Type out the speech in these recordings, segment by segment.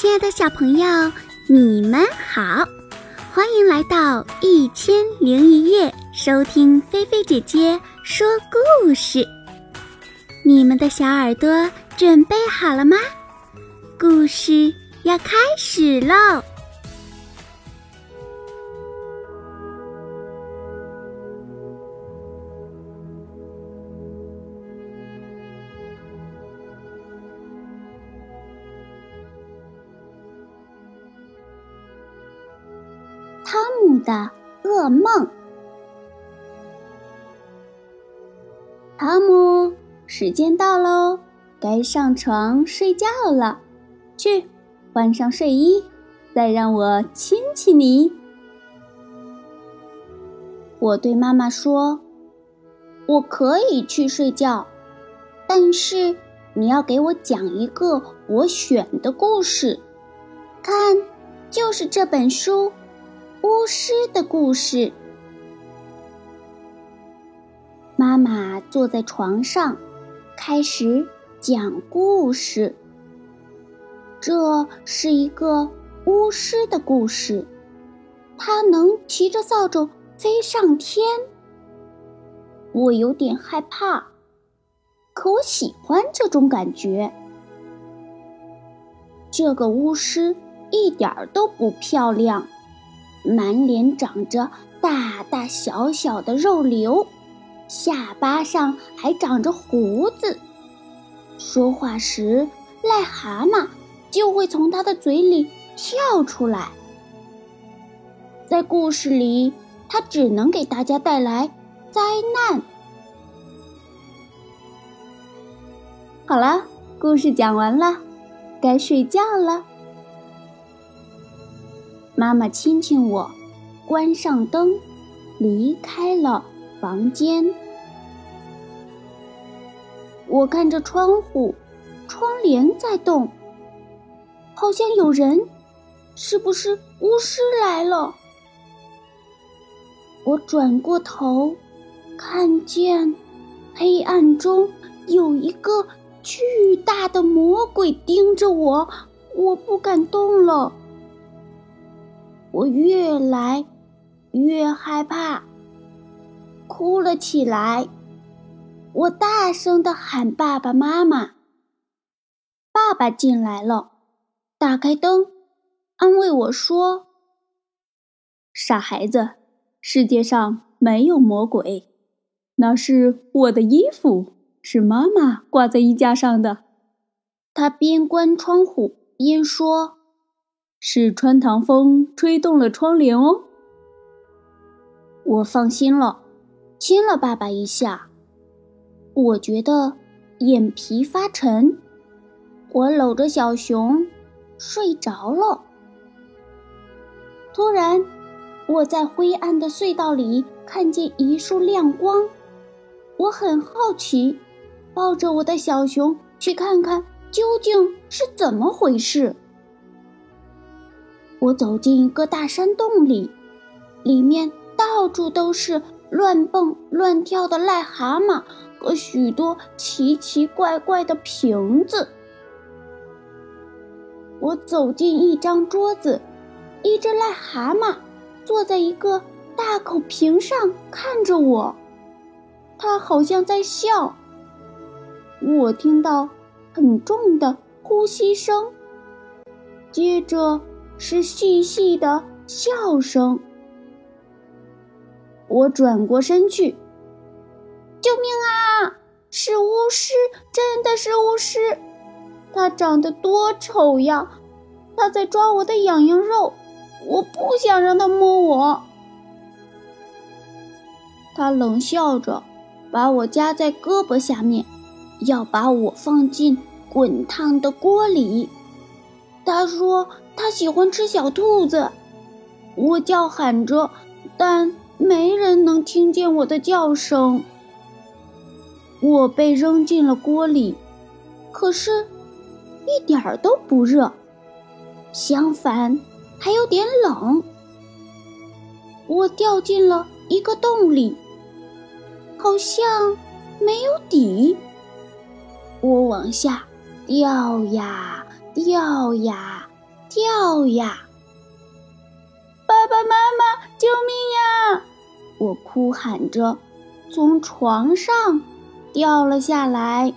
亲爱的小朋友，你们好，欢迎来到一千零一夜，收听菲菲姐姐说故事。你们的小耳朵准备好了吗？故事要开始喽！的噩梦。汤姆，时间到喽，该上床睡觉了。去，换上睡衣，再让我亲亲你。我对妈妈说：“我可以去睡觉，但是你要给我讲一个我选的故事。看，就是这本书。”巫师的故事。妈妈坐在床上，开始讲故事。这是一个巫师的故事，他能骑着扫帚飞上天。我有点害怕，可我喜欢这种感觉。这个巫师一点儿都不漂亮。满脸长着大大小小的肉瘤，下巴上还长着胡子。说话时，癞蛤蟆就会从他的嘴里跳出来。在故事里，他只能给大家带来灾难。好了，故事讲完了，该睡觉了。妈妈亲亲我，关上灯，离开了房间。我看着窗户，窗帘在动，好像有人，是不是巫师来了？我转过头，看见黑暗中有一个巨大的魔鬼盯着我，我不敢动了。我越来越害怕，哭了起来。我大声的喊爸爸妈妈。爸爸进来了，打开灯，安慰我说：“傻孩子，世界上没有魔鬼，那是我的衣服，是妈妈挂在衣架上的。”他边关窗户边说。是穿堂风吹动了窗帘哦。我放心了，亲了爸爸一下。我觉得眼皮发沉，我搂着小熊睡着了。突然，我在灰暗的隧道里看见一束亮光，我很好奇，抱着我的小熊去看看究竟是怎么回事。我走进一个大山洞里，里面到处都是乱蹦乱跳的癞蛤蟆和许多奇奇怪怪的瓶子。我走进一张桌子，一只癞蛤蟆坐在一个大口瓶上看着我，它好像在笑。我听到很重的呼吸声，接着。是细细的笑声。我转过身去，救命啊！是巫师，真的是巫师！他长得多丑呀！他在抓我的痒痒肉，我不想让他摸我。他冷笑着，把我夹在胳膊下面，要把我放进滚烫的锅里。他说。他喜欢吃小兔子，我叫喊着，但没人能听见我的叫声。我被扔进了锅里，可是，一点儿都不热，相反，还有点冷。我掉进了一个洞里，好像没有底。我往下掉呀掉呀。掉呀！爸爸妈妈，救命呀！我哭喊着，从床上掉了下来。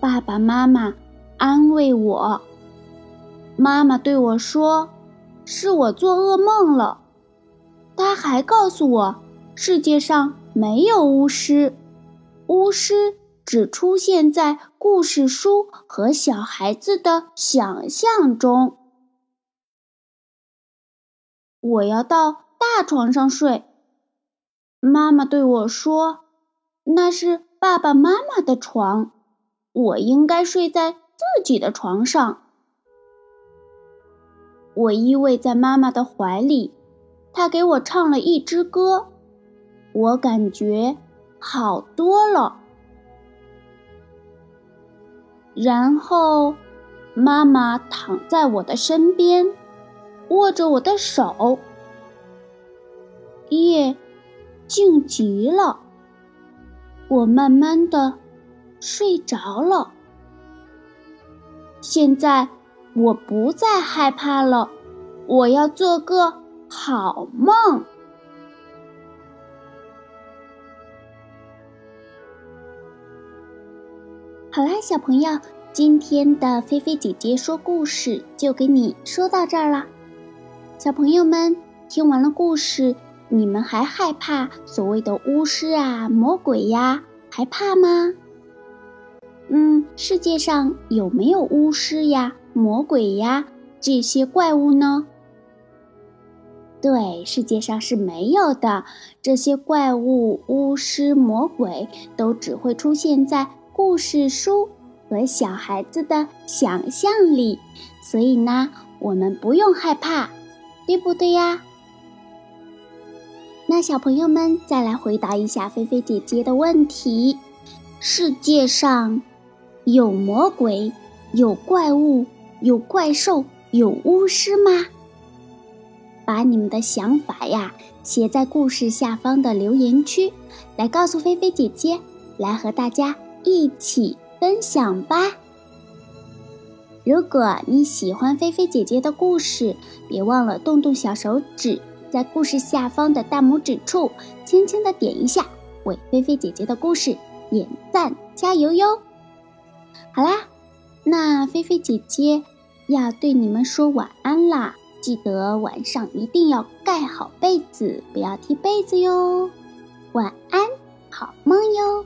爸爸妈妈安慰我，妈妈对我说：“是我做噩梦了。”他还告诉我，世界上没有巫师，巫师只出现在故事书和小孩子的想象中。我要到大床上睡。妈妈对我说：“那是爸爸妈妈的床，我应该睡在自己的床上。”我依偎在妈妈的怀里。她给我唱了一支歌，我感觉好多了。然后，妈妈躺在我的身边，握着我的手。夜静极了，我慢慢的睡着了。现在我不再害怕了，我要做个。好梦。好啦，小朋友，今天的菲菲姐姐说故事就给你说到这儿了。小朋友们听完了故事，你们还害怕所谓的巫师啊、魔鬼呀？害怕吗？嗯，世界上有没有巫师呀、魔鬼呀这些怪物呢？对，世界上是没有的。这些怪物、巫师、魔鬼都只会出现在故事书和小孩子的想象力，所以呢，我们不用害怕，对不对呀？那小朋友们再来回答一下菲菲姐姐的问题：世界上有魔鬼、有怪物、有怪兽、有巫师吗？把你们的想法呀写在故事下方的留言区，来告诉菲菲姐姐，来和大家一起分享吧。如果你喜欢菲菲姐姐的故事，别忘了动动小手指，在故事下方的大拇指处轻轻的点一下，为菲菲姐姐的故事点赞加油哟。好啦，那菲菲姐姐要对你们说晚安啦。记得晚上一定要盖好被子，不要踢被子哟。晚安，好梦哟。